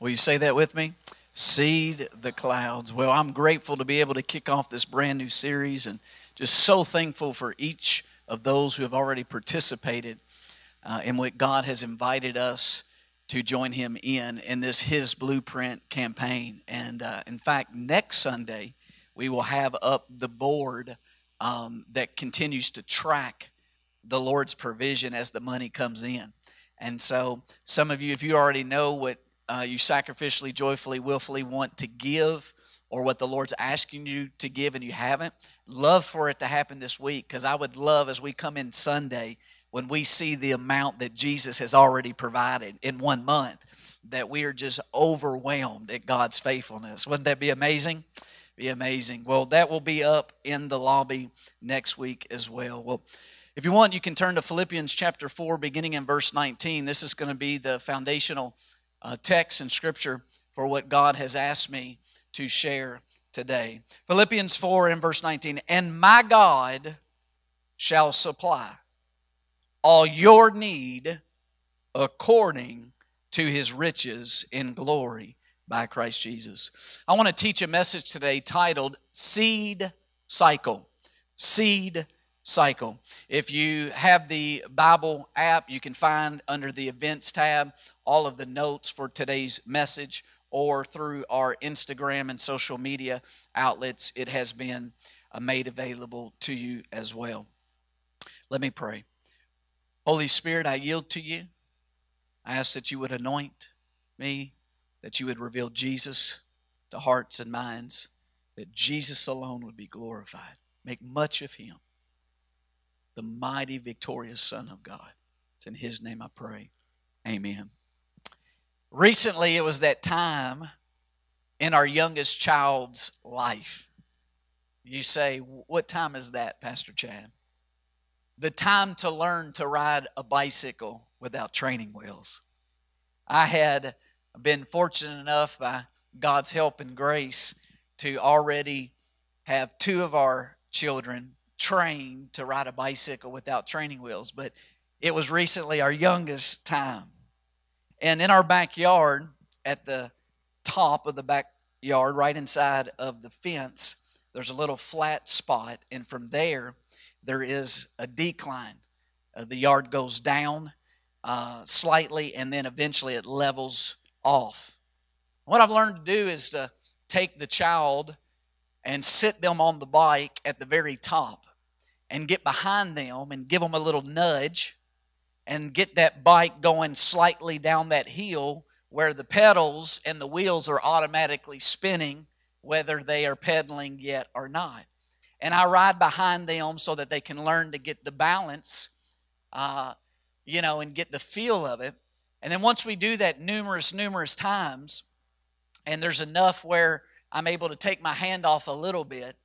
Will you say that with me? Seed the clouds. Well, I'm grateful to be able to kick off this brand new series and just so thankful for each of those who have already participated uh, in what God has invited us to join Him in in this His Blueprint campaign. And uh, in fact, next Sunday, we will have up the board um, that continues to track the Lord's provision as the money comes in. And so, some of you, if you already know what uh, you sacrificially, joyfully, willfully want to give, or what the Lord's asking you to give and you haven't, love for it to happen this week because I would love as we come in Sunday when we see the amount that Jesus has already provided in one month that we are just overwhelmed at God's faithfulness. Wouldn't that be amazing? Be amazing. Well, that will be up in the lobby next week as well. Well, if you want, you can turn to Philippians chapter 4, beginning in verse 19. This is going to be the foundational uh, text and scripture for what God has asked me to share today. Philippians 4 and verse 19. And my God shall supply all your need according to his riches in glory by Christ Jesus. I want to teach a message today titled Seed Cycle. Seed cycle. If you have the Bible app, you can find under the events tab all of the notes for today's message or through our Instagram and social media outlets, it has been uh, made available to you as well. Let me pray. Holy Spirit, I yield to you. I ask that you would anoint me, that you would reveal Jesus to hearts and minds, that Jesus alone would be glorified. Make much of him the mighty, victorious Son of God. It's in His name I pray. Amen. Recently, it was that time in our youngest child's life. You say, What time is that, Pastor Chad? The time to learn to ride a bicycle without training wheels. I had been fortunate enough by God's help and grace to already have two of our children trained to ride a bicycle without training wheels, but it was recently our youngest time. And in our backyard, at the top of the backyard, right inside of the fence, there's a little flat spot, and from there, there is a decline. Uh, the yard goes down uh, slightly, and then eventually it levels off. What I've learned to do is to take the child and sit them on the bike at the very top and get behind them and give them a little nudge and get that bike going slightly down that hill where the pedals and the wheels are automatically spinning, whether they are pedaling yet or not. And I ride behind them so that they can learn to get the balance, uh, you know, and get the feel of it. And then once we do that numerous, numerous times, and there's enough where I'm able to take my hand off a little bit,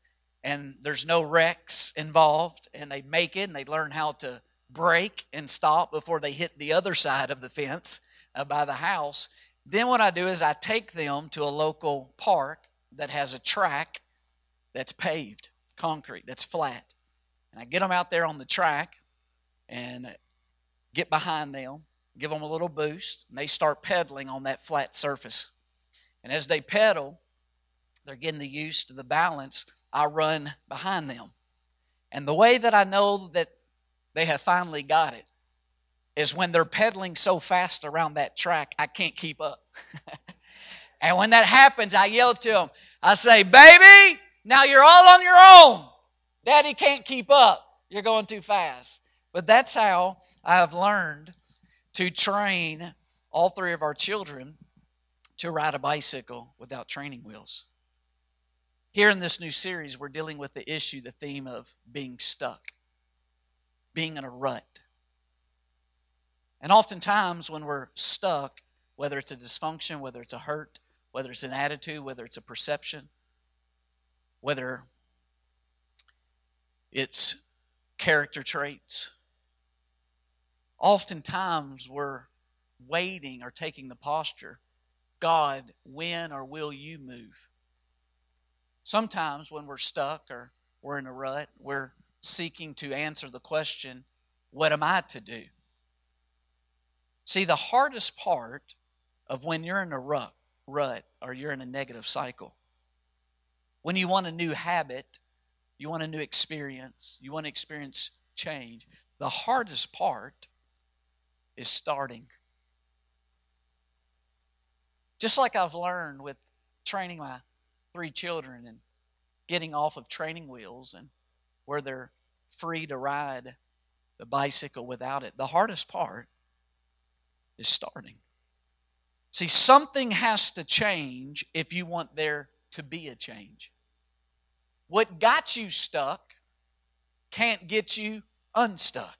and there's no wrecks involved, and they make it and they learn how to brake and stop before they hit the other side of the fence uh, by the house. Then what I do is I take them to a local park that has a track that's paved, concrete, that's flat. And I get them out there on the track and get behind them, give them a little boost, and they start pedaling on that flat surface. And as they pedal, they're getting the use to the balance I run behind them. And the way that I know that they have finally got it is when they're pedaling so fast around that track, I can't keep up. and when that happens, I yell to them, I say, Baby, now you're all on your own. Daddy can't keep up. You're going too fast. But that's how I have learned to train all three of our children to ride a bicycle without training wheels. Here in this new series, we're dealing with the issue, the theme of being stuck, being in a rut. And oftentimes, when we're stuck, whether it's a dysfunction, whether it's a hurt, whether it's an attitude, whether it's a perception, whether it's character traits. Oftentimes, we're waiting or taking the posture God, when or will you move? Sometimes, when we're stuck or we're in a rut, we're seeking to answer the question, What am I to do? See, the hardest part of when you're in a rut, rut or you're in a negative cycle, when you want a new habit, you want a new experience, you want to experience change, the hardest part is starting. Just like I've learned with training my three children and getting off of training wheels and where they're free to ride the bicycle without it. The hardest part is starting. See, something has to change if you want there to be a change. What got you stuck can't get you unstuck.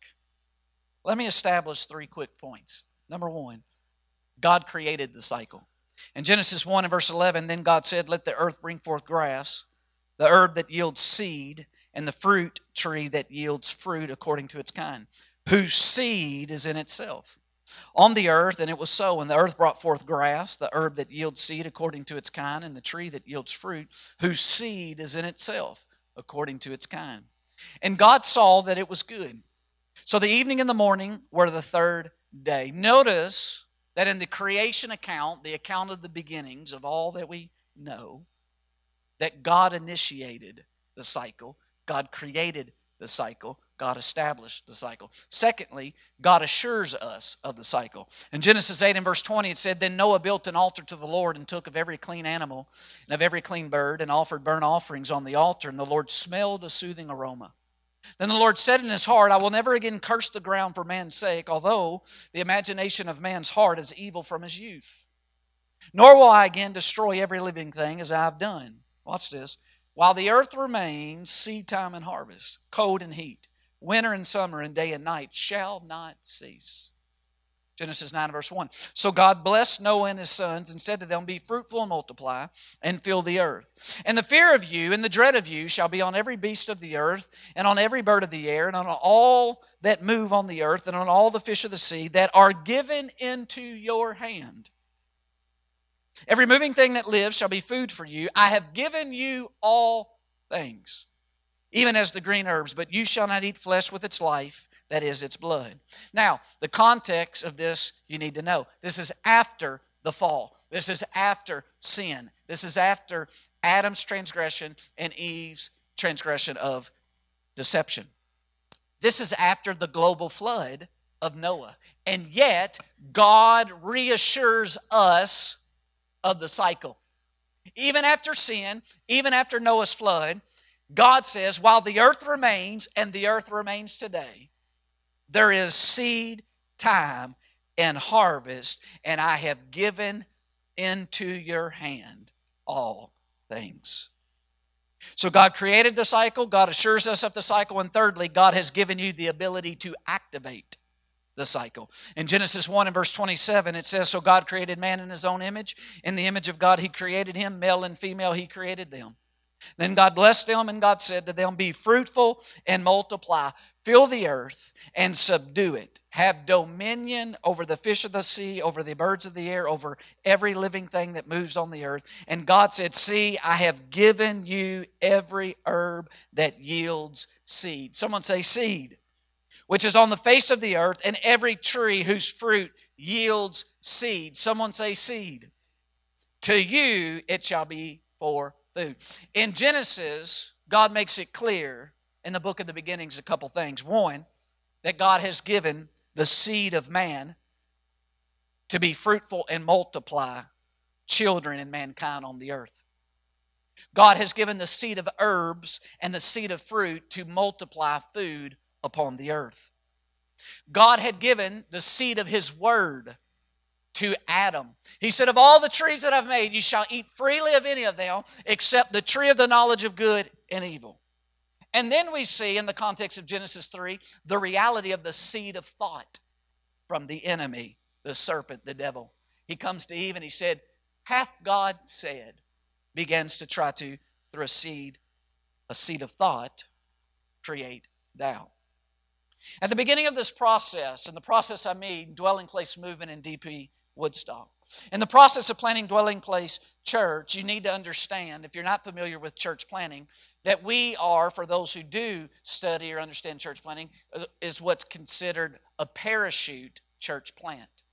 Let me establish three quick points. Number one, God created the cycle. In Genesis 1 and verse 11, then God said, Let the earth bring forth grass, the herb that yields seed, and the fruit tree that yields fruit according to its kind, whose seed is in itself on the earth, and it was so. And the earth brought forth grass, the herb that yields seed according to its kind, and the tree that yields fruit, whose seed is in itself according to its kind. And God saw that it was good. So the evening and the morning were the third day. Notice that in the creation account, the account of the beginnings of all that we know, that God initiated the cycle, God created the cycle, God established the cycle. Secondly, God assures us of the cycle. In Genesis 8 and verse 20, it said, Then Noah built an altar to the Lord and took of every clean animal and of every clean bird and offered burnt offerings on the altar, and the Lord smelled a soothing aroma. Then the Lord said in his heart, I will never again curse the ground for man's sake, although the imagination of man's heart is evil from his youth. Nor will I again destroy every living thing as I have done. Watch this. While the earth remains, seed time and harvest, cold and heat winter and summer and day and night shall not cease. Genesis 9, verse 1. So God blessed Noah and his sons and said to them, Be fruitful and multiply and fill the earth. And the fear of you and the dread of you shall be on every beast of the earth and on every bird of the air and on all that move on the earth and on all the fish of the sea that are given into your hand. Every moving thing that lives shall be food for you. I have given you all things even as the green herbs, but you shall not eat flesh with its life, that is, its blood. Now, the context of this you need to know. This is after the fall, this is after sin, this is after Adam's transgression and Eve's transgression of deception. This is after the global flood of Noah. And yet, God reassures us of the cycle. Even after sin, even after Noah's flood, God says, while the earth remains, and the earth remains today, there is seed time and harvest, and I have given into your hand all things. So God created the cycle, God assures us of the cycle, and thirdly, God has given you the ability to activate the cycle. In Genesis 1 and verse 27, it says, So God created man in his own image. In the image of God, he created him, male and female, he created them. Then God blessed them, and God said to them, Be fruitful and multiply, fill the earth and subdue it. Have dominion over the fish of the sea, over the birds of the air, over every living thing that moves on the earth. And God said, See, I have given you every herb that yields seed. Someone say, Seed, which is on the face of the earth, and every tree whose fruit yields seed. Someone say, Seed. To you it shall be for food. In Genesis, God makes it clear in the book of the beginnings a couple things. One, that God has given the seed of man to be fruitful and multiply children and mankind on the earth. God has given the seed of herbs and the seed of fruit to multiply food upon the earth. God had given the seed of His Word to Adam. He said, Of all the trees that I've made, you shall eat freely of any of them, except the tree of the knowledge of good and evil. And then we see in the context of Genesis 3 the reality of the seed of thought from the enemy, the serpent, the devil. He comes to Eve and he said, hath God said, begins to try to, through a seed, a seed of thought, create doubt. At the beginning of this process, and the process I mean dwelling place movement in DP Woodstock, in the process of planning dwelling place church, you need to understand, if you're not familiar with church planting, that we are, for those who do study or understand church planting, uh, is what's considered a parachute church plant.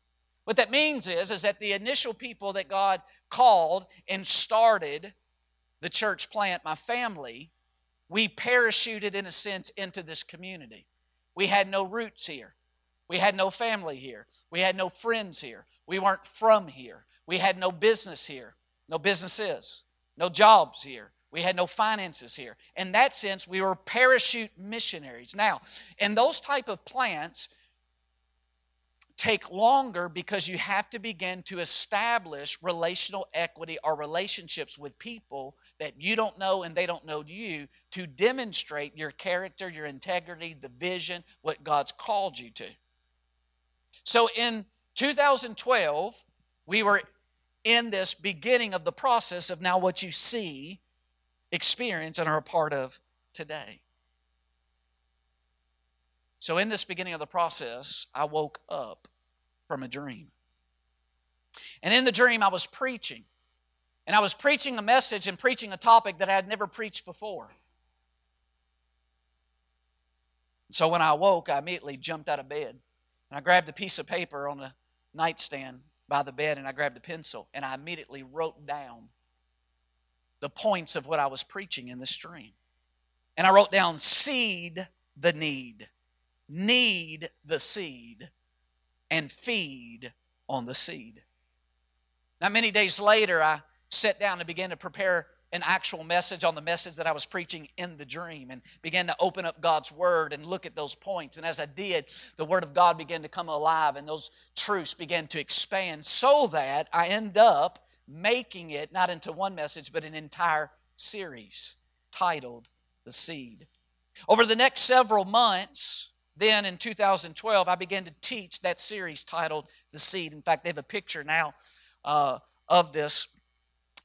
What that means is, is that the initial people that God called and started the church plant, my family, we parachuted in a sense into this community. We had no roots here. We had no family here. We had no friends here. We weren't from here. We had no business here. No businesses. No jobs here. We had no finances here. In that sense, we were parachute missionaries. Now, in those type of plants, take longer because you have to begin to establish relational equity or relationships with people that you don't know and they don't know you to demonstrate your character, your integrity, the vision, what God's called you to. So in 2012, we were in this beginning of the process of now what you see, experience, and are a part of today. So, in this beginning of the process, I woke up from a dream. And in the dream, I was preaching. And I was preaching a message and preaching a topic that I had never preached before. So when I awoke, I immediately jumped out of bed. And I grabbed a piece of paper on the nightstand by the bed and I grabbed a pencil and I immediately wrote down the points of what I was preaching in this dream. And I wrote down seed the need, need the seed, and feed on the seed. Not many days later, I sat down and began to prepare an actual message on the message that I was preaching in the dream and began to open up God's Word and look at those points. And as I did, the Word of God began to come alive and those truths began to expand so that I end up making it not into one message, but an entire series titled The Seed. Over the next several months, then in 2012, I began to teach that series titled The Seed. In fact, they have a picture now uh, of this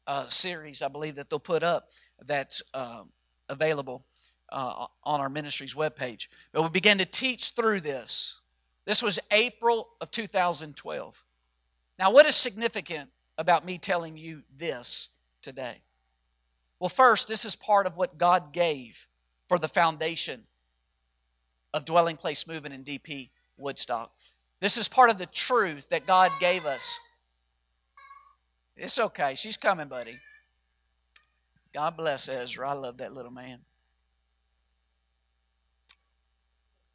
uh, series, I believe, that they'll put up that's uh, available uh, on our ministry's webpage. But we began to teach through this. This was April of 2012. Now, what is significant about me telling you this today? Well, first, this is part of what God gave for the foundation of Dwelling Place Movement in DP Woodstock. This is part of the truth that God gave us. It's okay. She's coming, buddy. God bless Ezra. I love that little man.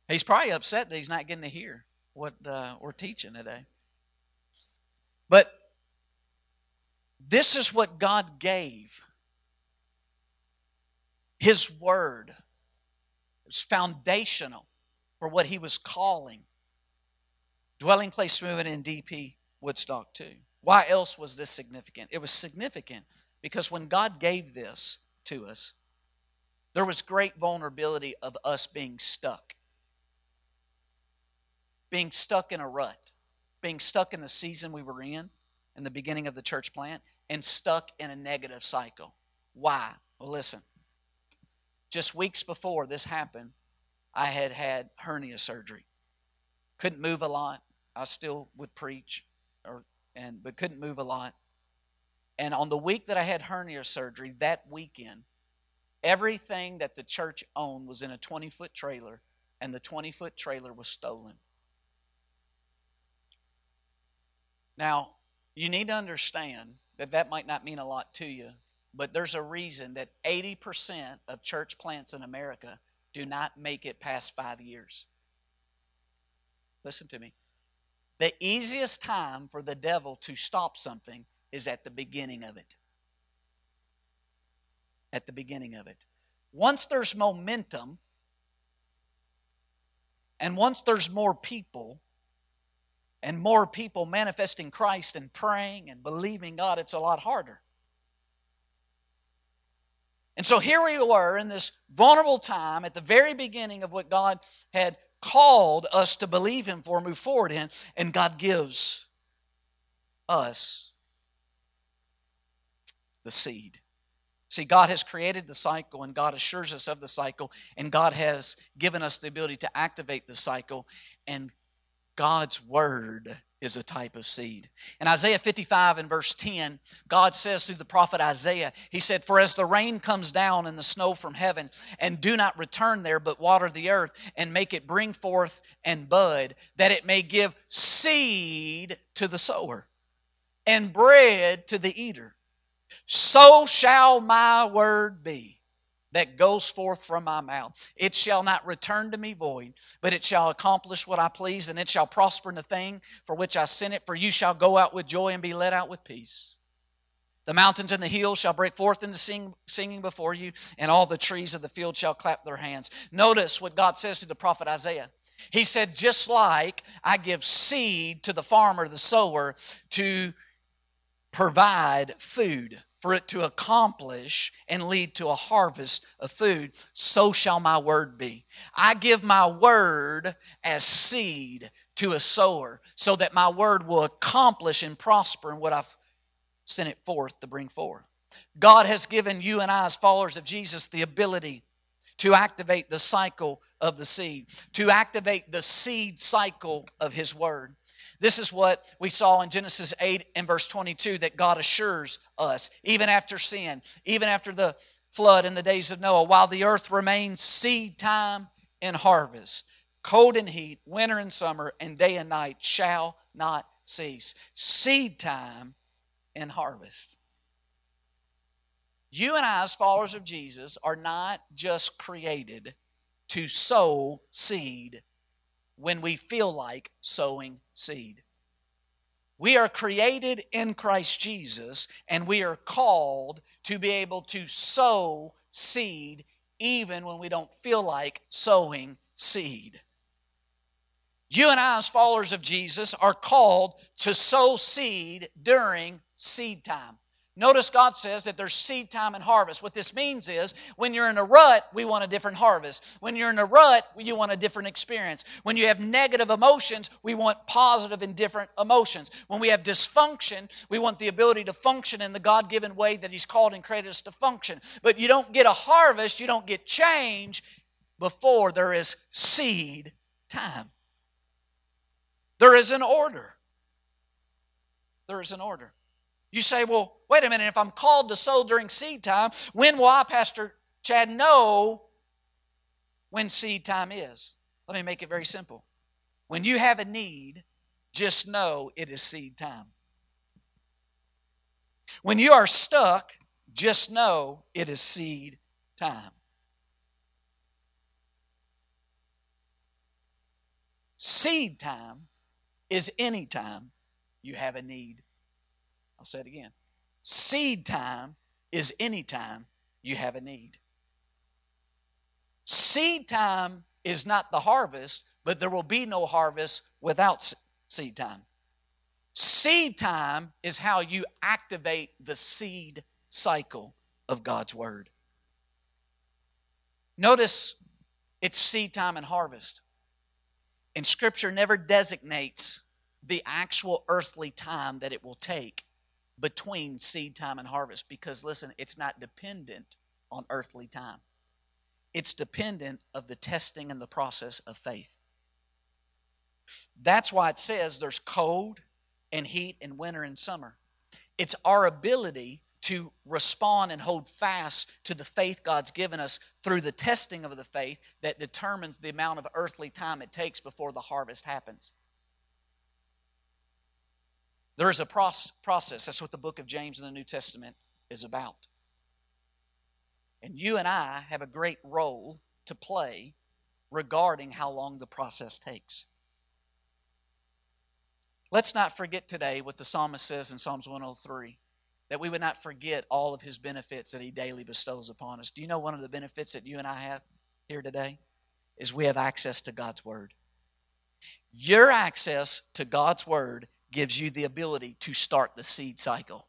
He's probably upset that he's not getting to hear what uh, we're teaching today. But this is what God gave His Word was foundational for what he was calling dwelling place movement in DP Woodstock too. Why else was this significant? It was significant because when God gave this to us, there was great vulnerability of us being stuck. Being stuck in a rut, being stuck in the season we were in, in the beginning of the church plant, and stuck in a negative cycle. Why? Well, listen. Just weeks before this happened, I had had hernia surgery. Couldn't move a lot. I still would preach, or and but couldn't move a lot. And on the week that I had hernia surgery, that weekend, everything that the church owned was in a 20 foot trailer, and the 20 foot trailer was stolen. Now, you need to understand that that might not mean a lot to you but there's a reason that 80% of church plants in America do not make it past five years. Listen to me. The easiest time for the devil to stop something is at the beginning of it. At the beginning of it. Once there's momentum, and once there's more people, and more people manifesting Christ and praying and believing God, it's a lot harder. And so here we were in this vulnerable time at the very beginning of what God had called us to believe Him for, move forward in, and God gives us the seed. See, God has created the cycle and God assures us of the cycle, and God has given us the ability to activate the cycle, and God's word is a type of seed. In Isaiah 55 and verse 10, God says through the prophet Isaiah, He said, For as the rain comes down and the snow from heaven, and do not return there, but water the earth, and make it bring forth and bud, that it may give seed to the sower, and bread to the eater, so shall my word be that goes forth from my mouth. It shall not return to me void, but it shall accomplish what I please, and it shall prosper in the thing for which I sent it. For you shall go out with joy and be led out with peace. The mountains and the hills shall break forth into sing, singing before you, and all the trees of the field shall clap their hands. Notice what God says to the prophet Isaiah. He said, Just like I give seed to the farmer, the sower, to provide food for it to accomplish and lead to a harvest of food, so shall my word be. I give my word as seed to a sower so that my word will accomplish and prosper in what I've sent it forth to bring forth. God has given you and I, as followers of Jesus, the ability to activate the cycle of the seed, to activate the seed cycle of His Word. This is what we saw in Genesis 8 and verse 22 that God assures us, even after sin, even after the flood in the days of Noah, while the earth remains seed time and harvest, cold and heat, winter and summer, and day and night shall not cease. Seed time and harvest. You and I, as followers of Jesus, are not just created to sow seed when we feel like sowing seed. We are created in Christ Jesus, and we are called to be able to sow seed even when we don't feel like sowing seed. You and I, as followers of Jesus, are called to sow seed during seed time. Notice God says that there's seed time and harvest. What this means is when you're in a rut, we want a different harvest. When you're in a rut, you want a different experience. When you have negative emotions, we want positive and different emotions. When we have dysfunction, we want the ability to function in the God given way that He's called and created us to function. But you don't get a harvest, you don't get change before there is seed time. There is an order. There is an order. You say, well, wait a minute, if I'm called to sow during seed time, when will I, Pastor Chad, know when seed time is? Let me make it very simple. When you have a need, just know it is seed time. When you are stuck, just know it is seed time. Seed time is any time you have a need. I'll say it again. Seed time is any time you have a need. Seed time is not the harvest, but there will be no harvest without seed time. Seed time is how you activate the seed cycle of God's Word. Notice it's seed time and harvest. And Scripture never designates the actual earthly time that it will take between seed time and harvest because listen it's not dependent on earthly time. It's dependent of the testing and the process of faith. That's why it says there's cold and heat and winter and summer. It's our ability to respond and hold fast to the faith God's given us through the testing of the faith that determines the amount of earthly time it takes before the harvest happens. There is a process. That's what the book of James in the New Testament is about. And you and I have a great role to play regarding how long the process takes. Let's not forget today what the psalmist says in Psalms 103 that we would not forget all of his benefits that he daily bestows upon us. Do you know one of the benefits that you and I have here today? Is we have access to God's Word. Your access to God's Word gives you the ability to start the seed cycle.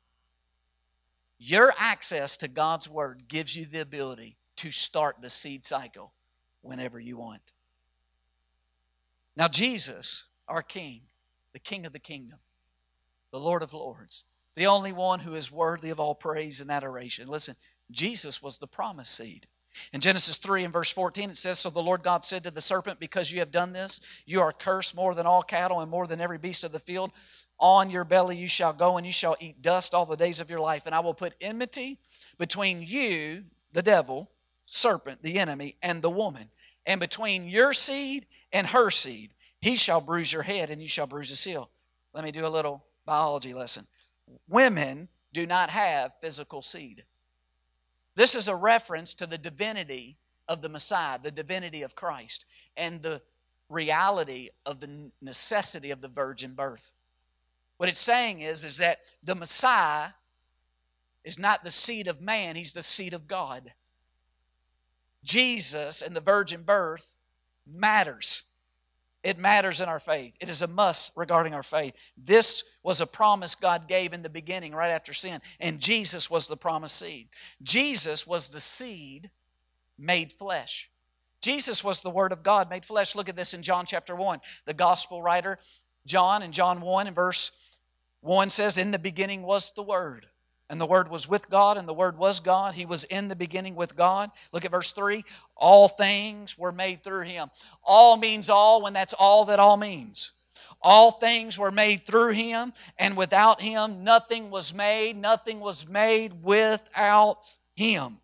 Your access to God's Word gives you the ability to start the seed cycle whenever you want. Now, Jesus, our King, the King of the kingdom, the Lord of lords, the only one who is worthy of all praise and adoration. Listen, Jesus was the promised seed. In Genesis 3 and verse 14, it says, So the Lord God said to the serpent, Because you have done this, you are cursed more than all cattle and more than every beast of the field. On your belly you shall go, and you shall eat dust all the days of your life. And I will put enmity between you, the devil, serpent, the enemy, and the woman, and between your seed and her seed. He shall bruise your head, and you shall bruise his heel. Let me do a little biology lesson. Women do not have physical seed. This is a reference to the divinity of the Messiah, the divinity of Christ, and the reality of the necessity of the virgin birth. What it's saying is, is that the Messiah is not the seed of man, he's the seed of God. Jesus and the virgin birth matters. It matters in our faith. It is a must regarding our faith. This was a promise God gave in the beginning, right after sin, and Jesus was the promised seed. Jesus was the seed made flesh. Jesus was the Word of God made flesh. Look at this in John chapter 1. The gospel writer, John, in John 1 and verse 1 says, In the beginning was the Word. And the Word was with God, and the Word was God. He was in the beginning with God. Look at verse 3. All things were made through Him. All means all when that's all that all means. All things were made through Him, and without Him nothing was made. Nothing was made without Him.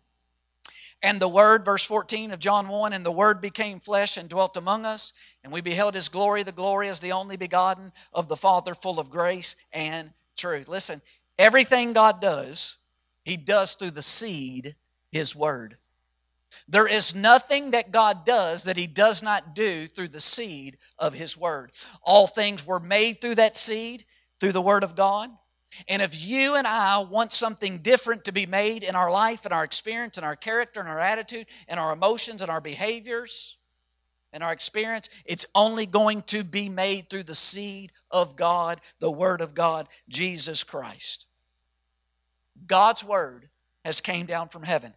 And the Word, verse 14 of John 1, and the Word became flesh and dwelt among us, and we beheld His glory, the glory as the only begotten of the Father, full of grace and truth. Listen, Everything God does, He does through the seed, His Word. There is nothing that God does that He does not do through the seed of His Word. All things were made through that seed, through the Word of God. And if you and I want something different to be made in our life, in our experience, in our character, in our attitude, in our emotions, in our behaviors, in our experience, it's only going to be made through the seed of God, the Word of God, Jesus Christ. God's word has came down from heaven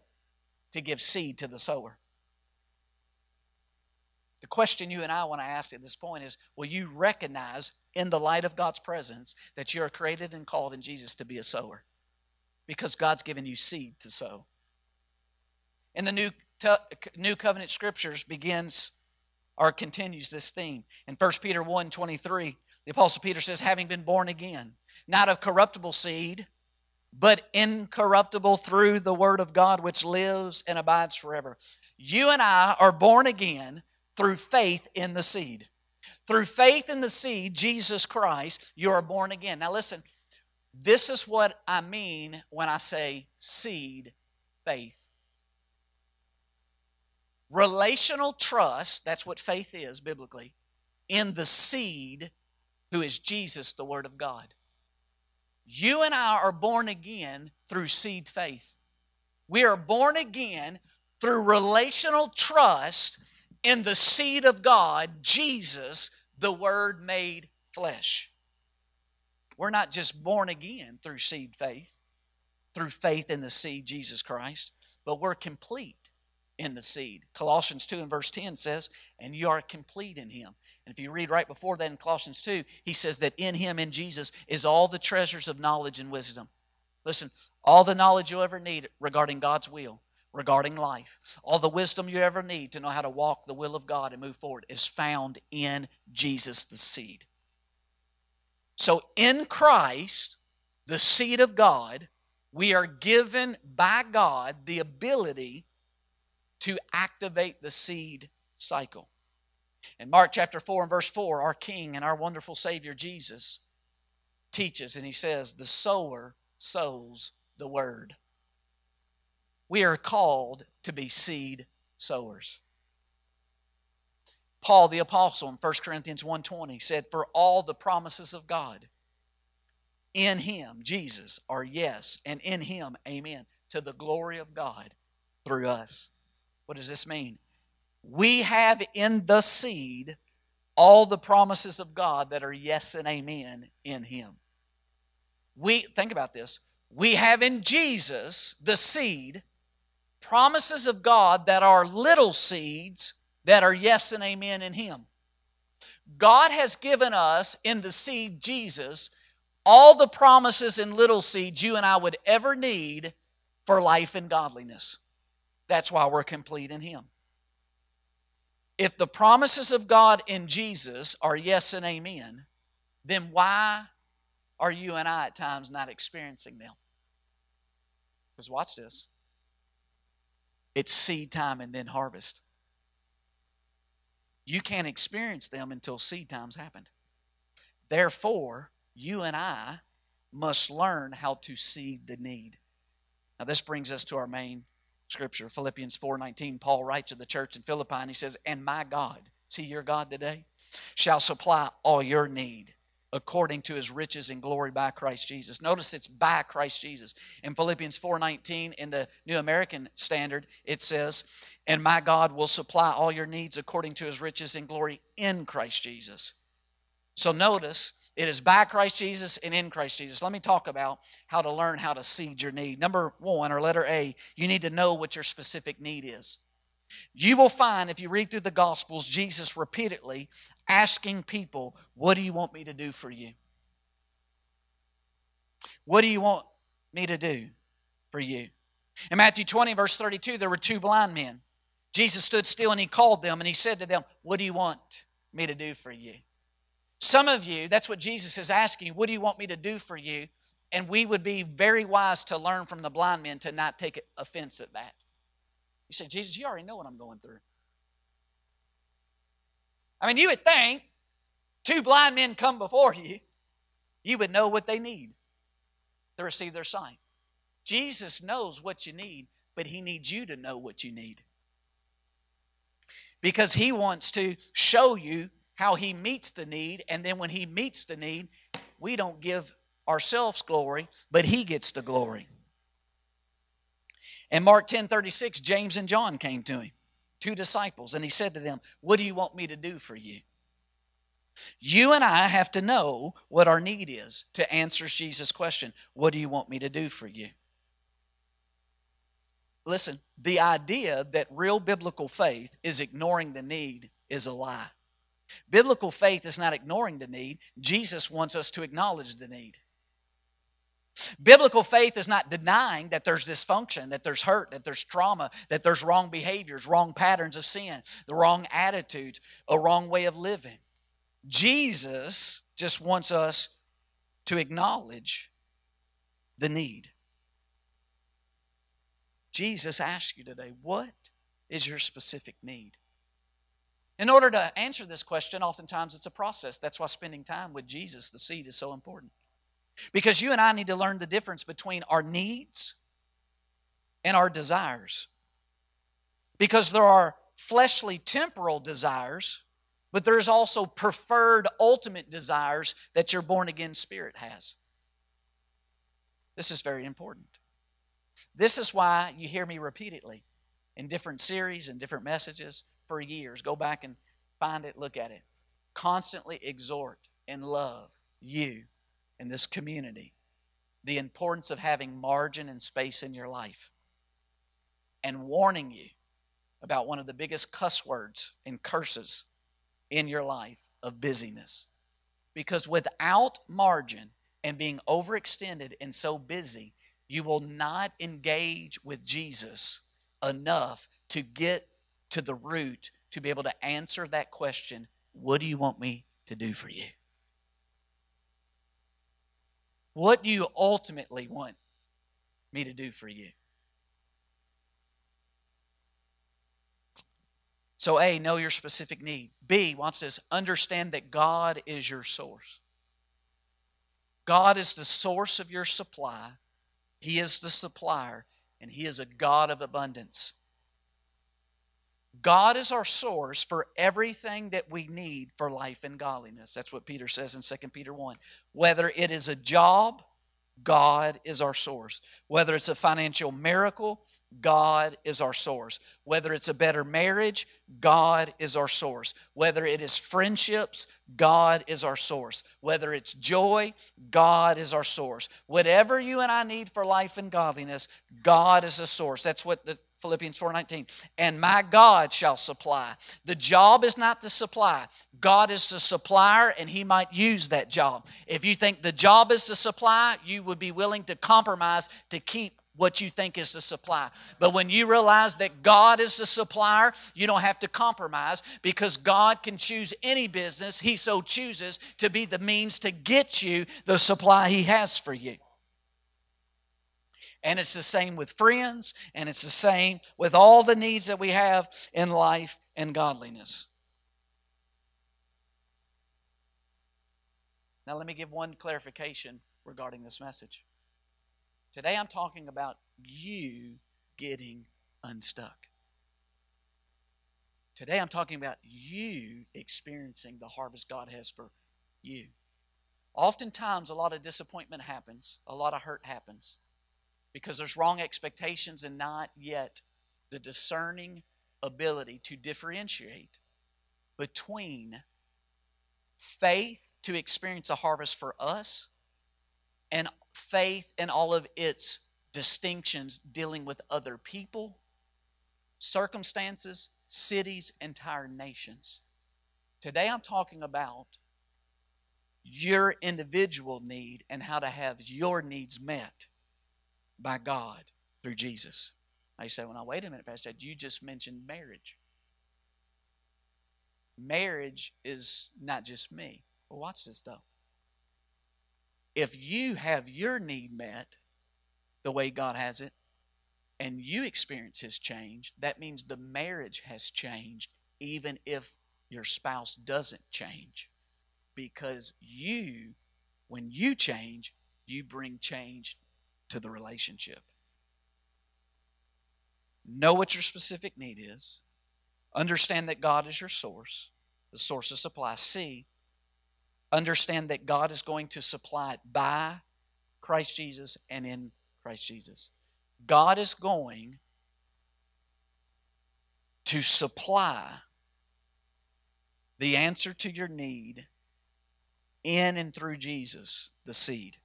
to give seed to the sower. The question you and I want to ask at this point is will you recognize in the light of God's presence that you are created and called in Jesus to be a sower? Because God's given you seed to sow. In the New, New Covenant Scriptures begins or continues this theme. In 1 Peter 1 23, the Apostle Peter says, having been born again, not of corruptible seed, but incorruptible through the Word of God, which lives and abides forever. You and I are born again through faith in the seed. Through faith in the seed, Jesus Christ, you are born again. Now, listen, this is what I mean when I say seed faith. Relational trust, that's what faith is biblically, in the seed who is Jesus, the Word of God. You and I are born again through seed faith. We are born again through relational trust in the seed of God, Jesus, the Word made flesh. We're not just born again through seed faith, through faith in the seed, Jesus Christ, but we're complete in the seed. Colossians 2 and verse 10 says, And you are complete in him. And if you read right before that in Colossians 2, he says that in him, in Jesus, is all the treasures of knowledge and wisdom. Listen, all the knowledge you'll ever need regarding God's will, regarding life, all the wisdom you ever need to know how to walk the will of God and move forward is found in Jesus, the seed. So in Christ, the seed of God, we are given by God the ability to activate the seed cycle. In Mark chapter 4 and verse 4, our King and our wonderful Savior Jesus teaches, and he says, The sower sows the word. We are called to be seed sowers. Paul the apostle in 1 Corinthians 1:20 said for all the promises of God in him Jesus are yes and in him amen to the glory of God through us. What does this mean? We have in the seed all the promises of God that are yes and amen in Him. We, think about this, we have in Jesus, the seed, promises of God that are little seeds that are yes and amen in Him. God has given us in the seed Jesus all the promises in little seeds you and I would ever need for life and godliness. That's why we're complete in Him. If the promises of God in Jesus are yes and amen, then why are you and I at times not experiencing them? Because watch this it's seed time and then harvest. You can't experience them until seed time's happened. Therefore, you and I must learn how to seed the need. Now, this brings us to our main scripture, Philippians 4:19. Paul writes to the church in Philippi, and he says, "And my God, see your God today, shall supply all your need according to his riches and glory by Christ Jesus. Notice it's by Christ Jesus. In Philippians 4:19 in the New American Standard, it says, "And my God will supply all your needs according to his riches and glory in Christ Jesus." So notice it is by Christ Jesus and in Christ Jesus. Let me talk about how to learn how to seed your need. Number 1 or letter A, you need to know what your specific need is. You will find, if you read through the Gospels, Jesus repeatedly asking people, What do you want me to do for you? What do you want me to do for you? In Matthew 20, verse 32, there were two blind men. Jesus stood still and he called them and he said to them, What do you want me to do for you? Some of you, that's what Jesus is asking, What do you want me to do for you? And we would be very wise to learn from the blind men to not take offense at that. You say, Jesus, you already know what I'm going through. I mean, you would think two blind men come before you, you would know what they need to receive their sight. Jesus knows what you need, but He needs you to know what you need. Because He wants to show you how He meets the need, and then when He meets the need, we don't give ourselves glory, but He gets the glory. In Mark 10 36, James and John came to him, two disciples, and he said to them, What do you want me to do for you? You and I have to know what our need is to answer Jesus' question What do you want me to do for you? Listen, the idea that real biblical faith is ignoring the need is a lie. Biblical faith is not ignoring the need, Jesus wants us to acknowledge the need. Biblical faith is not denying that there's dysfunction, that there's hurt, that there's trauma, that there's wrong behaviors, wrong patterns of sin, the wrong attitudes, a wrong way of living. Jesus just wants us to acknowledge the need. Jesus asks you today, what is your specific need? In order to answer this question, oftentimes it's a process. That's why spending time with Jesus, the seed, is so important. Because you and I need to learn the difference between our needs and our desires. Because there are fleshly temporal desires, but there's also preferred ultimate desires that your born again spirit has. This is very important. This is why you hear me repeatedly in different series and different messages for years. Go back and find it, look at it. Constantly exhort and love you in this community the importance of having margin and space in your life and warning you about one of the biggest cuss words and curses in your life of busyness. Because without margin and being overextended and so busy, you will not engage with Jesus enough to get to the root to be able to answer that question What do you want me to do for you? What do you ultimately want me to do for you? So, A, know your specific need. B, wants this understand that God is your source. God is the source of your supply, He is the supplier, and He is a God of abundance. God is our source for everything that we need for life and godliness. That's what Peter says in 2 Peter 1. Whether it is a job, God is our source. Whether it's a financial miracle, God is our source. Whether it's a better marriage, God is our source. Whether it is friendships, God is our source. Whether it's joy, God is our source. Whatever you and I need for life and godliness, God is a source. That's what the Philippians 4:19. And my God shall supply. The job is not the supply. God is the supplier and he might use that job. If you think the job is the supply, you would be willing to compromise to keep what you think is the supply. But when you realize that God is the supplier, you don't have to compromise because God can choose any business He so chooses to be the means to get you the supply He has for you. And it's the same with friends, and it's the same with all the needs that we have in life and godliness. Now, let me give one clarification regarding this message. Today, I'm talking about you getting unstuck. Today, I'm talking about you experiencing the harvest God has for you. Oftentimes, a lot of disappointment happens, a lot of hurt happens because there's wrong expectations and not yet the discerning ability to differentiate between faith to experience a harvest for us and faith in all of its distinctions dealing with other people, circumstances, cities, entire nations. Today I'm talking about your individual need and how to have your needs met by God through Jesus. I say, well, now wait a minute, Pastor Chad, you just mentioned marriage. Marriage is not just me. Well, watch this though. If you have your need met the way God has it, and you experience His change, that means the marriage has changed, even if your spouse doesn't change. Because you, when you change, you bring change to the relationship. Know what your specific need is. Understand that God is your source, the source of supply. C, understand that God is going to supply it by Christ Jesus and in Christ Jesus. God is going to supply the answer to your need in and through Jesus, the seed.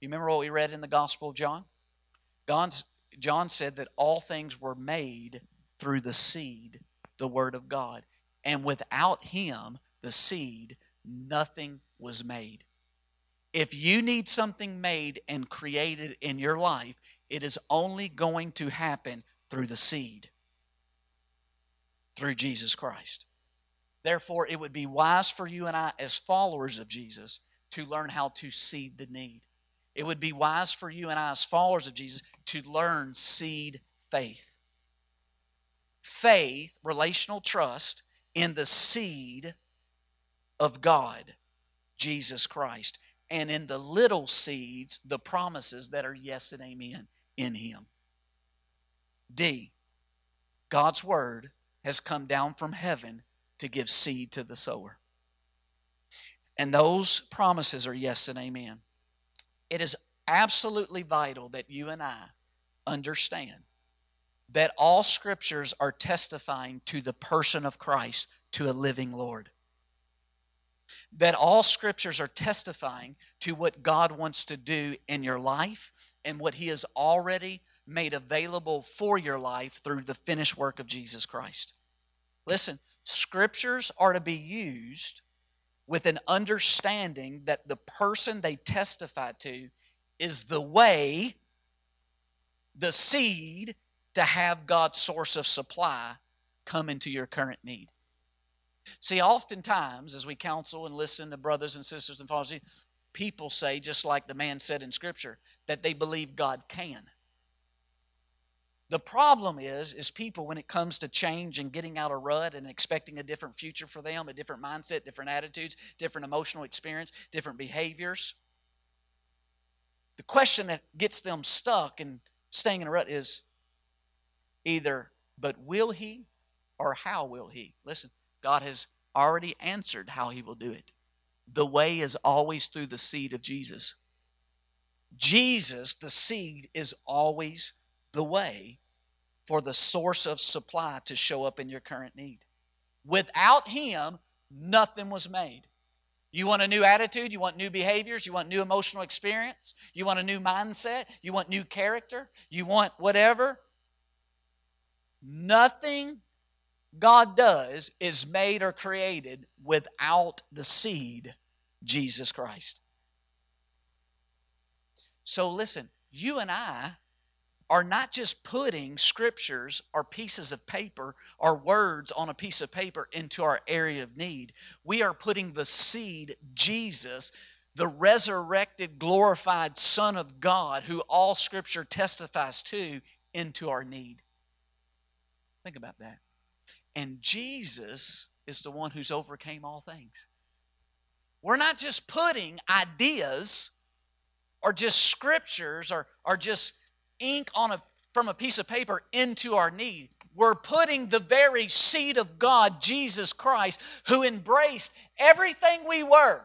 You remember what we read in the Gospel of John? God's, John said that all things were made through the seed, the Word of God. And without Him, the seed, nothing was made. If you need something made and created in your life, it is only going to happen through the seed, through Jesus Christ. Therefore, it would be wise for you and I, as followers of Jesus, to learn how to seed the need. It would be wise for you and I, as followers of Jesus, to learn seed faith. Faith, relational trust in the seed of God, Jesus Christ, and in the little seeds, the promises that are yes and amen in Him. D, God's Word has come down from heaven to give seed to the sower. And those promises are yes and amen. It is absolutely vital that you and I understand that all scriptures are testifying to the person of Christ, to a living Lord. That all scriptures are testifying to what God wants to do in your life and what He has already made available for your life through the finished work of Jesus Christ. Listen, scriptures are to be used with an understanding that the person they testify to is the way, the seed to have God's source of supply come into your current need. See, oftentimes as we counsel and listen to brothers and sisters and followers, people say, just like the man said in Scripture, that they believe God can. The problem is, is people when it comes to change and getting out of rut and expecting a different future for them, a different mindset, different attitudes, different emotional experience, different behaviors. The question that gets them stuck and staying in a rut is either, but will he or how will he? Listen, God has already answered how he will do it. The way is always through the seed of Jesus. Jesus, the seed, is always the way for the source of supply to show up in your current need. Without Him, nothing was made. You want a new attitude? You want new behaviors? You want new emotional experience? You want a new mindset? You want new character? You want whatever? Nothing God does is made or created without the seed, Jesus Christ. So listen, you and I are not just putting scriptures or pieces of paper or words on a piece of paper into our area of need. We are putting the seed, Jesus, the resurrected, glorified Son of God, who all scripture testifies to, into our need. Think about that. And Jesus is the one who's overcame all things. We're not just putting ideas or just scriptures or, or just ink on a, from a piece of paper into our need. We're putting the very seed of God, Jesus Christ, who embraced everything we were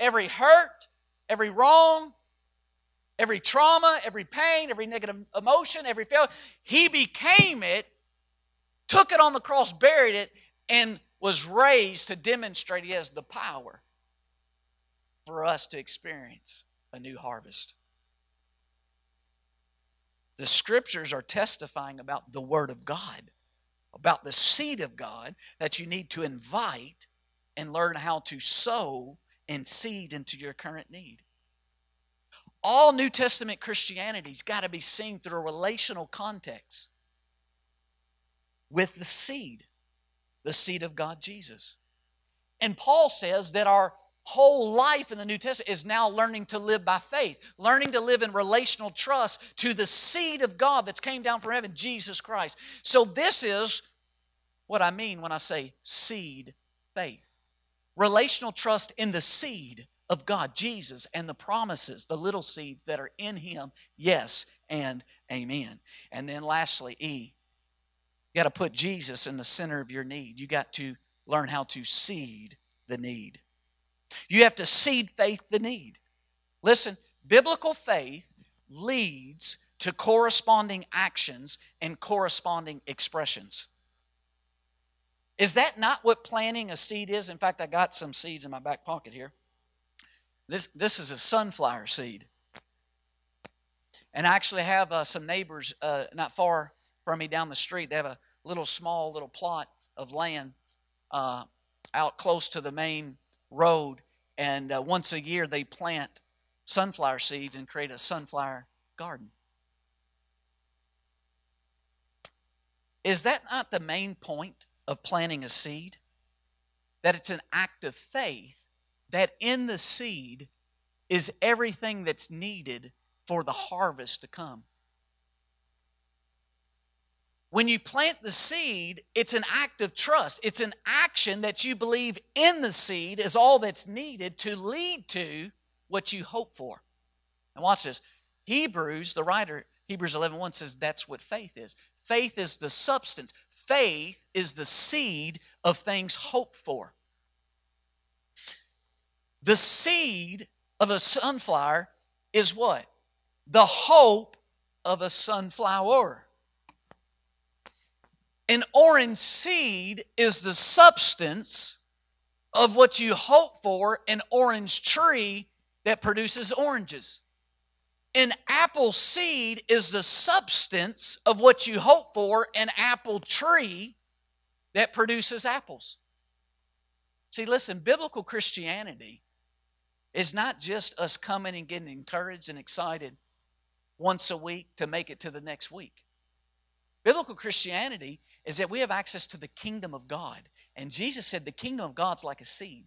every hurt, every wrong, every trauma, every pain, every negative emotion, every failure. He became it, took it on the cross, buried it, and was raised to demonstrate He has the power for us to experience a new harvest. The scriptures are testifying about the Word of God, about the seed of God that you need to invite and learn how to sow and seed into your current need. All New Testament Christianity's got to be seen through a relational context with the seed, the seed of God Jesus. And Paul says that our whole life in the New Testament is now learning to live by faith, learning to live in relational trust to the seed of God that's came down from heaven, Jesus Christ. So this is what I mean when I say seed faith. Relational trust in the seed of God, Jesus, and the promises, the little seeds that are in Him, yes and amen. And then lastly, E, you got to put Jesus in the center of your need. You got to learn how to seed the need. You have to seed faith the need. Listen, biblical faith leads to corresponding actions and corresponding expressions. Is that not what planting a seed is? In fact, I got some seeds in my back pocket here. This, this is a sunflower seed. And I actually have uh, some neighbors uh, not far from me down the street. They have a little small little plot of land uh, out close to the main road. And uh, once a year, they plant sunflower seeds and create a sunflower garden. Is that not the main point of planting a seed? That it's an act of faith, that in the seed is everything that's needed for the harvest to come. When you plant the seed, it's an act of trust. It's an action that you believe in the seed is all that's needed to lead to what you hope for. And watch this. Hebrews, the writer, Hebrews 11 1 says that's what faith is. Faith is the substance, faith is the seed of things hoped for. The seed of a sunflower is what? The hope of a sunflower. An orange seed is the substance of what you hope for an orange tree that produces oranges. An apple seed is the substance of what you hope for an apple tree that produces apples. See, listen, biblical Christianity is not just us coming and getting encouraged and excited once a week to make it to the next week. Biblical Christianity is that we have access to the kingdom of God. And Jesus said the kingdom of God's like a seed.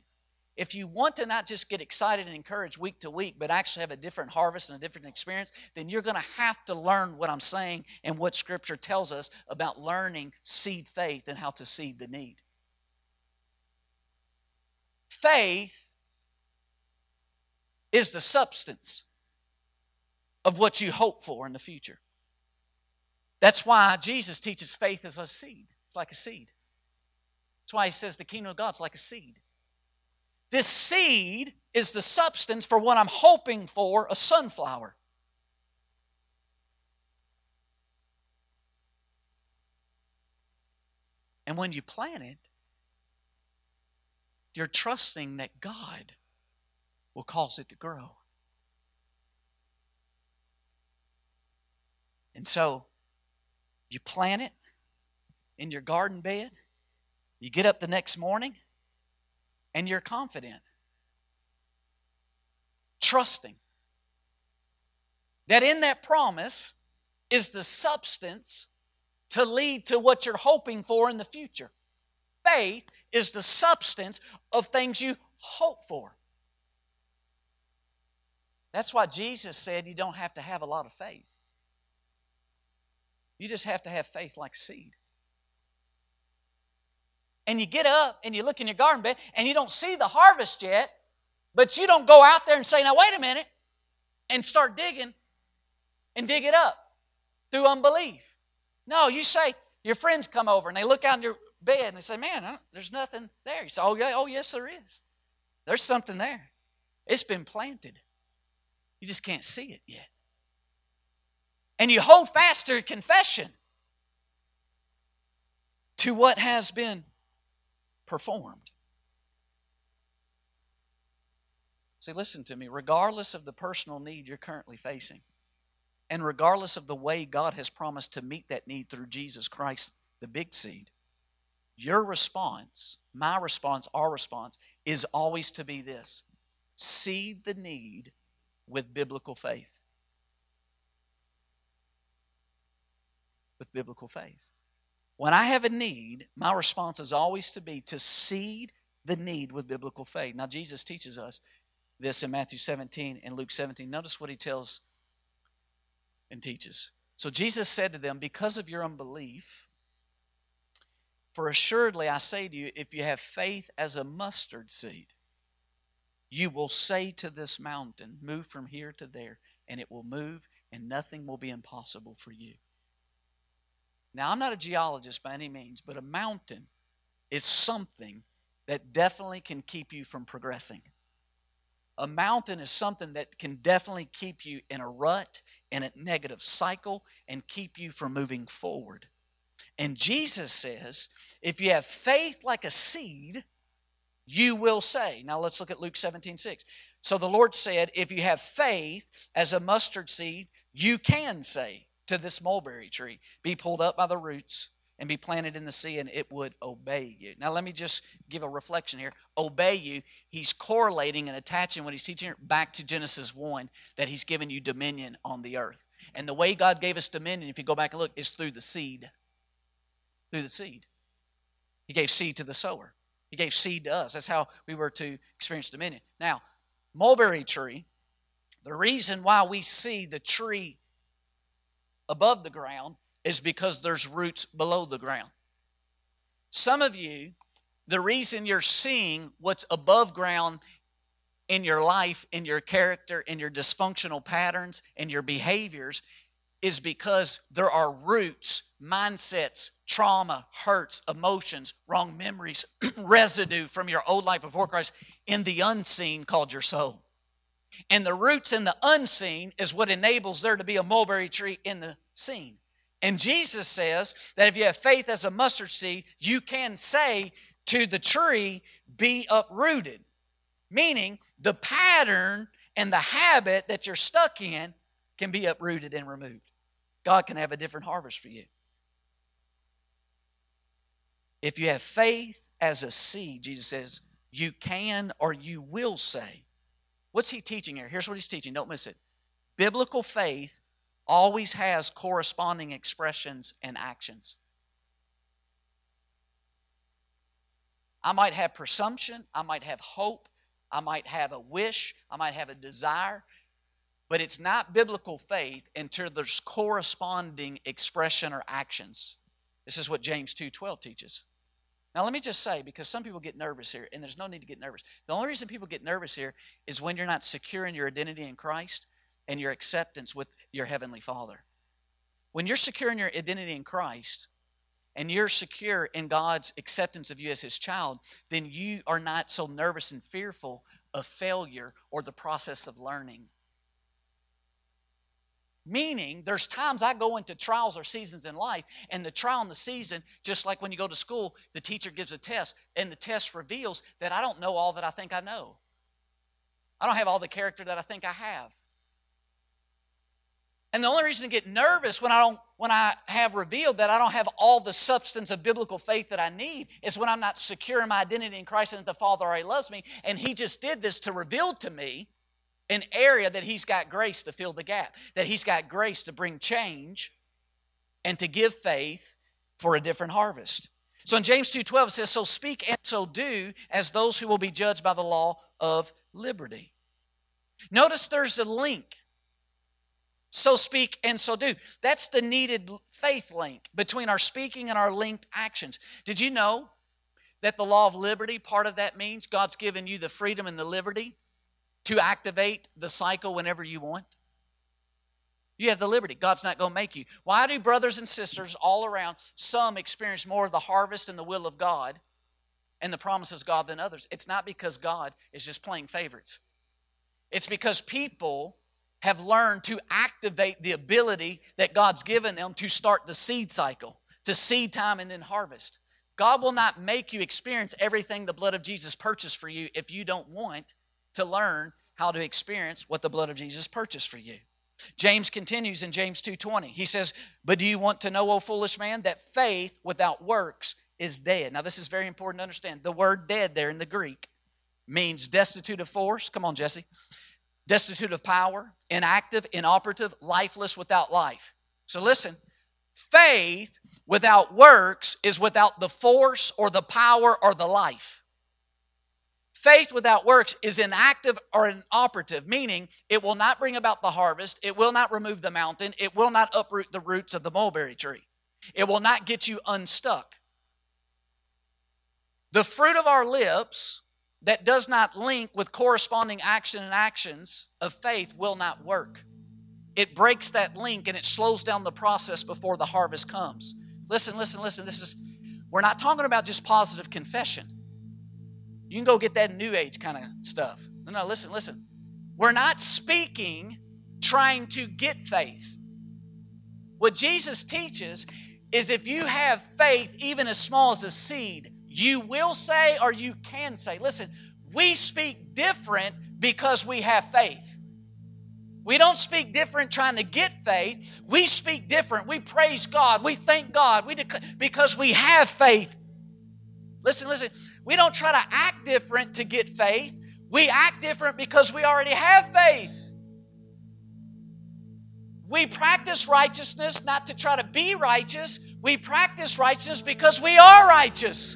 If you want to not just get excited and encouraged week to week, but actually have a different harvest and a different experience, then you're going to have to learn what I'm saying and what Scripture tells us about learning seed faith and how to seed the need. Faith is the substance of what you hope for in the future. That's why Jesus teaches faith as a seed. It's like a seed. That's why he says the kingdom of God's like a seed. This seed is the substance for what I'm hoping for a sunflower. And when you plant it, you're trusting that God will cause it to grow. And so, You plant it in your garden bed. You get up the next morning and you're confident, trusting that in that promise is the substance to lead to what you're hoping for in the future. Faith is the substance of things you hope for. That's why Jesus said you don't have to have a lot of faith. You just have to have faith like seed. And you get up and you look in your garden bed and you don't see the harvest yet, but you don't go out there and say, now wait a minute, and start digging and dig it up through unbelief. No, you say, your friends come over and they look out in your bed and they say, man, there's nothing there. You say, oh, yeah, oh yes, there is. There's something there. It's been planted. You just can't see it yet. And you hold fast to confession to what has been performed. See, listen to me. Regardless of the personal need you're currently facing, and regardless of the way God has promised to meet that need through Jesus Christ, the big seed, your response, my response, our response, is always to be this seed the need with biblical faith. With biblical faith. When I have a need, my response is always to be to seed the need with biblical faith. Now, Jesus teaches us this in Matthew 17 and Luke 17. Notice what he tells and teaches. So Jesus said to them, Because of your unbelief, for assuredly I say to you, if you have faith as a mustard seed, you will say to this mountain, Move from here to there, and it will move, and nothing will be impossible for you. Now, I'm not a geologist by any means, but a mountain is something that definitely can keep you from progressing. A mountain is something that can definitely keep you in a rut, in a negative cycle, and keep you from moving forward. And Jesus says, if you have faith like a seed, you will say. Now let's look at Luke 17, 6. So the Lord said, if you have faith as a mustard seed, you can say to this mulberry tree, be pulled up by the roots and be planted in the sea, and it would obey you. Now, let me just give a reflection here. Obey you, he's correlating and attaching what he's teaching back to Genesis 1 that he's given you dominion on the earth. And the way God gave us dominion, if you go back and look, is through the seed. Through the seed. He gave seed to the sower, He gave seed to us. That's how we were to experience dominion. Now, mulberry tree, the reason why we see the tree above the ground is because there's roots below the ground. Some of you, the reason you're seeing what's above ground in your life, in your character, in your dysfunctional patterns, in your behaviors, is because there are roots, mindsets, trauma, hurts, emotions, wrong memories, residue from your old life before Christ in the unseen called your soul. And the roots in the unseen is what enables there to be a mulberry tree in the seen. And Jesus says that if you have faith as a mustard seed, you can say to the tree, be uprooted. Meaning the pattern and the habit that you're stuck in can be uprooted and removed. God can have a different harvest for you. If you have faith as a seed, Jesus says, you can or you will say. What's he teaching here? Here's what he's teaching. Don't miss it. Biblical faith always has corresponding expressions and actions. I might have presumption, I might have hope, I might have a wish, I might have a desire, but it's not biblical faith until there's corresponding expression or actions. This is what James 2:12 teaches. Now let me just say because some people get nervous here and there's no need to get nervous. The only reason people get nervous here is when you're not secure in your identity in Christ and your acceptance with your Heavenly Father. When you're secure in your identity in Christ and you're secure in God's acceptance of you as His child, then you are not so nervous and fearful of failure or the process of learning. Meaning, there's times I go into trials or seasons in life, and the trial and the season, just like when you go to school, the teacher gives a test, and the test reveals that I don't know all that I think I know. I don't have all the character that I think I have. And the only reason to get nervous when I don't when I have revealed that I don't have all the substance of biblical faith that I need is when I'm not secure in my identity in Christ and that the Father already loves me. And He just did this to reveal to me an area that He's got grace to fill the gap, that He's got grace to bring change and to give faith for a different harvest. So in James 2:12 it says, "So speak and so do as those who will be judged by the law of liberty." Notice there's a link so speak and so do. That's the needed faith link between our speaking and our linked actions. Did you know that the law of liberty, part of that means God's given you the freedom and the liberty to activate the cycle whenever you want? You have the liberty. God's not going to make you. Why do brothers and sisters all around, some experience more of the harvest and the will of God and the promises of God than others? It's not because God is just playing favorites. It's because people have learned to activate the ability that God's given them to start the seed cycle, to seed time and then harvest. God will not make you experience everything the blood of Jesus purchased for you if you don't want to learn how to experience what the blood of Jesus purchased for you. James continues in James 2:20. He says, "But do you want to know, O foolish man, that faith without works is dead?" Now this is very important to understand. The word dead there in the Greek means destitute of force. Come on, Jesse destitute of power, inactive, inoperative, lifeless, without life. So listen, faith without works is without the force or the power or the life. Faith without works is inactive or inoperative, meaning it will not bring about the harvest, it will not remove the mountain, it will not uproot the roots of the mulberry tree, it will not get you unstuck. The fruit of our lips that does not link with corresponding action and actions of faith will not work. It breaks that link and it slows down the process before the harvest comes. Listen, listen, listen. This is, we're not talking about just positive confession. You can go get that new age kind of stuff. No, no, listen, listen. We're not speaking trying to get faith. What Jesus teaches is if you have faith, even as small as a seed, you will say or you can say. Listen, we speak different because we have faith. We don't speak different trying to get faith. We speak different. We praise God. We thank God. We dec- because we have faith. Listen, listen. We don't try to act different to get faith. We act different because we already have faith. We practice righteousness not to try to be righteous. We practice righteousness because we are righteous.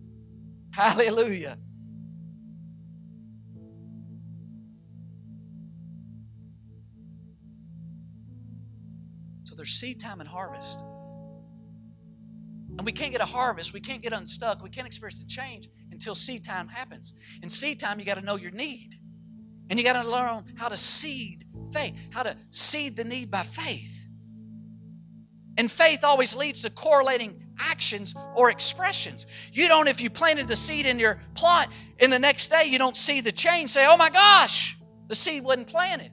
Hallelujah. So there's seed time and harvest. And we can't get a harvest, we can't get unstuck, we can't experience the change until seed time happens. In seed time, you got to know your need. And you got to learn how to seed faith, how to seed the need by faith. And faith always leads to correlating actions or expressions. You don't, if you planted the seed in your plot and the next day you don't see the change, say, oh my gosh, the seed wasn't planted.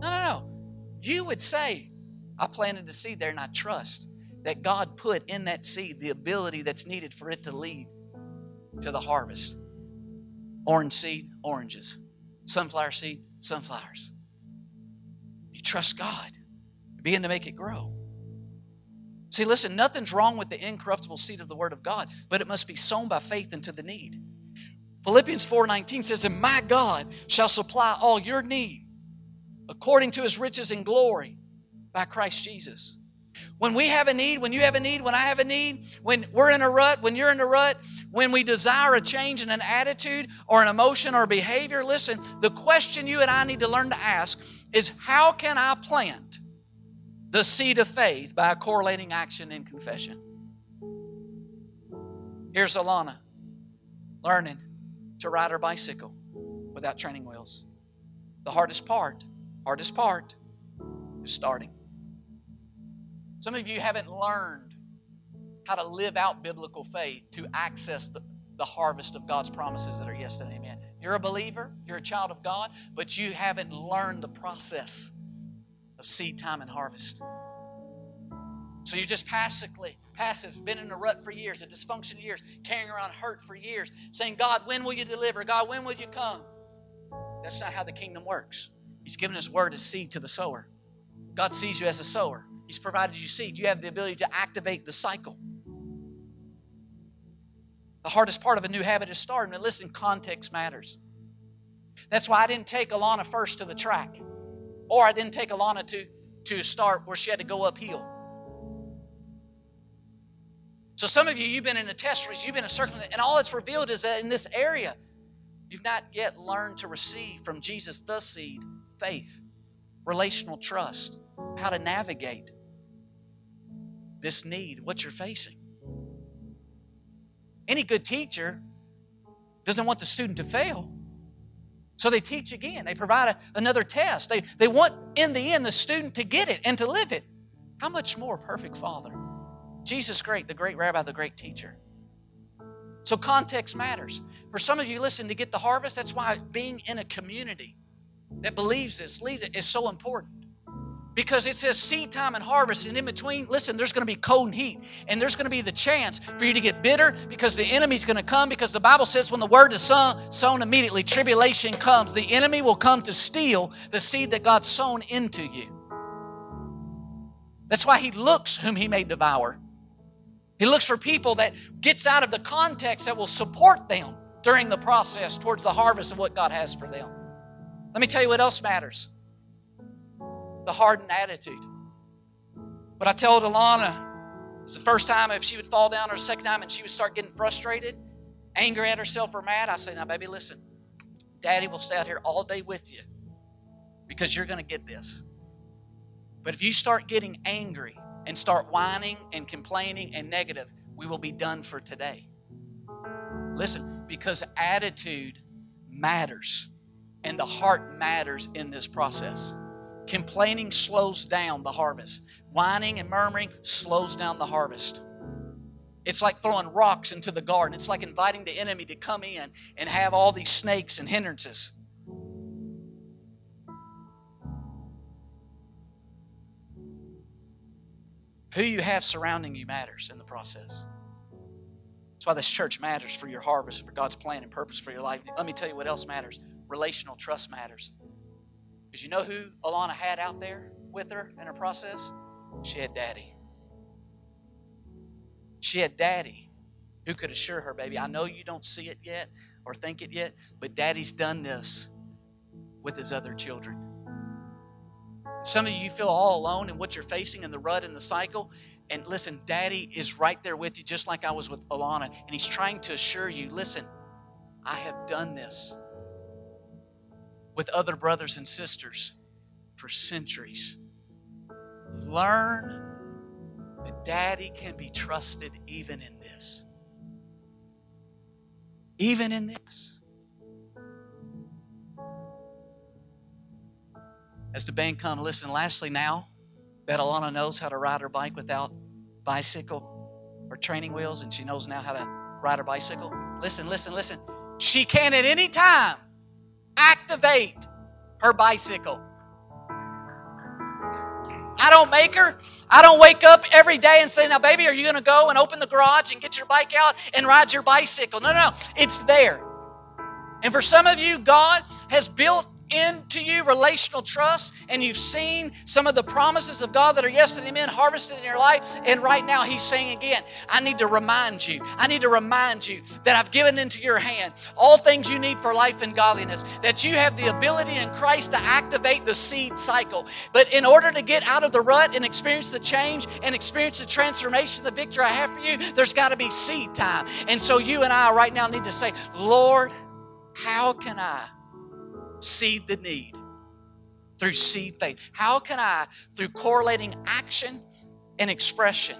No, no, no. You would say, I planted the seed there and I trust that God put in that seed the ability that's needed for it to lead to the harvest. Orange seed, oranges. Sunflower seed, sunflowers. You trust God, You begin to make it grow. See, listen, nothing's wrong with the incorruptible seed of the Word of God, but it must be sown by faith into the need. Philippians 4:19 says, And my God shall supply all your need according to his riches and glory by Christ Jesus. When we have a need, when you have a need, when I have a need, when we're in a rut, when you're in a rut, when we desire a change in an attitude or an emotion or behavior, listen, the question you and I need to learn to ask is how can I plant the seed of faith by a correlating action in confession. Here's Alana learning to ride her bicycle without training wheels. The hardest part, hardest part is starting. Some of you haven't learned how to live out biblical faith to access the, the harvest of God's promises that are yes and amen. You're a believer, you're a child of God, but you haven't learned the process of seed time and harvest. So you're just passively, passive, been in a rut for years, a dysfunction years, carrying around hurt for years, saying, God, when will you deliver? God, when will you come? That's not how the kingdom works. He's given His word as seed to the sower. God sees you as a sower. He's provided you seed. You have the ability to activate the cycle. The hardest part of a new habit is starting. And listen, context matters. That's why I didn't take Alana first to the track, or I didn't take Alana to, to start where she had to go uphill. So some of you, you've been in a test race, you've been in a circle, and all it's revealed is that in this area, you've not yet learned to receive from Jesus the seed, faith, relational trust, how to navigate this need, what you're facing. Any good teacher doesn't want the student to fail. So they teach again. They provide a, another test. They, they want, in the end, the student to get it and to live it. How much more perfect Father? Jesus great, the great rabbi, the great teacher. So context matters. For some of you, listen, to get the harvest, that's why being in a community that believes this, believes it, is so important. Because it says seed time and harvest, and in between, listen, there's going to be cold and heat, and there's going to be the chance for you to get bitter because the enemy's going to come. Because the Bible says when the word is sown, sown immediately, tribulation comes. The enemy will come to steal the seed that God's sown into you. That's why he looks whom he may devour. He looks for people that gets out of the context that will support them during the process towards the harvest of what God has for them. Let me tell you what else matters. The hardened attitude. But I told Alana, it's the first time if she would fall down or second time and she would start getting frustrated, angry at herself or mad, I say, now baby, listen, daddy will stay out here all day with you because you're going to get this. But if you start getting angry and start whining and complaining and negative, we will be done for today. Listen, because attitude matters and the heart matters in this process. Complaining slows down the harvest, whining and murmuring slows down the harvest. It's like throwing rocks into the garden. It's like inviting the enemy to come in and have all these snakes and hindrances. Who you have surrounding you matters in the process. That's why this church matters for your harvest, for God's plan and purpose for your life. Let me tell you what else matters relational trust matters. Because you know who Alana had out there with her in her process? She had daddy. She had daddy who could assure her, baby, I know you don't see it yet or think it yet, but daddy's done this with his other children. Some of you feel all alone in what you're facing in the rut and the cycle. And listen, Daddy is right there with you, just like I was with Alana. And He's trying to assure you listen, I have done this with other brothers and sisters for centuries. Learn that Daddy can be trusted even in this. Even in this. as the band come, listen, lastly, now that Alana knows how to ride her bike without bicycle or training wheels, and she knows now how to ride her bicycle, listen, listen, listen. She can at any time activate her bicycle. I don't make her. I don't wake up every day and say, Now, baby, are you going to go and open the garage and get your bike out and ride your bicycle? No, no, no. It's there. And for some of you, God has built into you relational trust and you've seen some of the promises of God that are yes and amen harvested in your life. And right now, He's saying again, I need to remind you, I need to remind you that I've given into your hand all things you need for life and godliness, that you have the ability in Christ to activate the seed cycle. But in order to get out of the rut and experience the change and experience the transformation, the victory I have for you, there's got to be seed time. And so you and I right now need to say, Lord, how can I? Seed the need through seed faith? How can I, through correlating action and expression,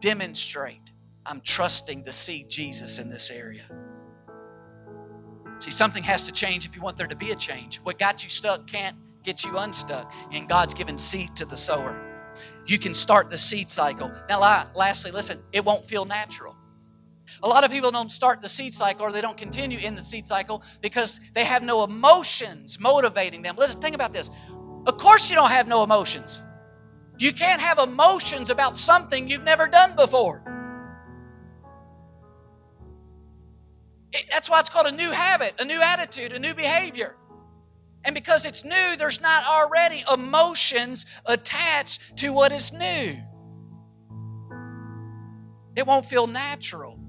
demonstrate I'm trusting the seed Jesus in this area? See, something has to change if you want there to be a change. What got you stuck can't get you unstuck, and God's given seed to the sower. You can start the seed cycle. Now, lastly, listen, it won't feel natural. A lot of people don't start the seed cycle or they don't continue in the seed cycle because they have no emotions motivating them. Listen, think about this. Of course, you don't have no emotions. You can't have emotions about something you've never done before. It, that's why it's called a new habit, a new attitude, a new behavior. And because it's new, there's not already emotions attached to what is new. It won't feel natural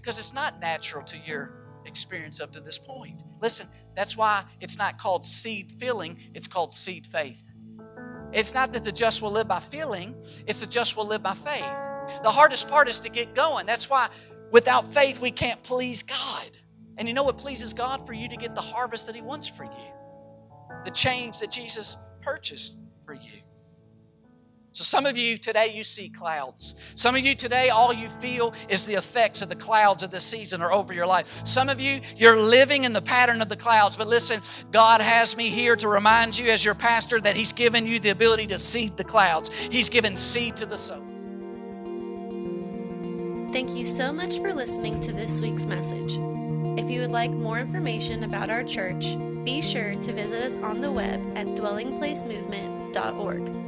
because it's not natural to your experience up to this point. Listen, that's why it's not called seed feeling, it's called seed faith. It's not that the just will live by feeling, it's the just will live by faith. The hardest part is to get going. That's why without faith we can't please God. And you know what pleases God? For you to get the harvest that He wants for you, the change that Jesus purchased for you. So, some of you today, you see clouds. Some of you today, all you feel is the effects of the clouds of this season are over your life. Some of you, you're living in the pattern of the clouds. But listen, God has me here to remind you, as your pastor, that He's given you the ability to seed the clouds. He's given seed to the soul. Thank you so much for listening to this week's message. If you would like more information about our church, be sure to visit us on the web at dwellingplacemovement.org.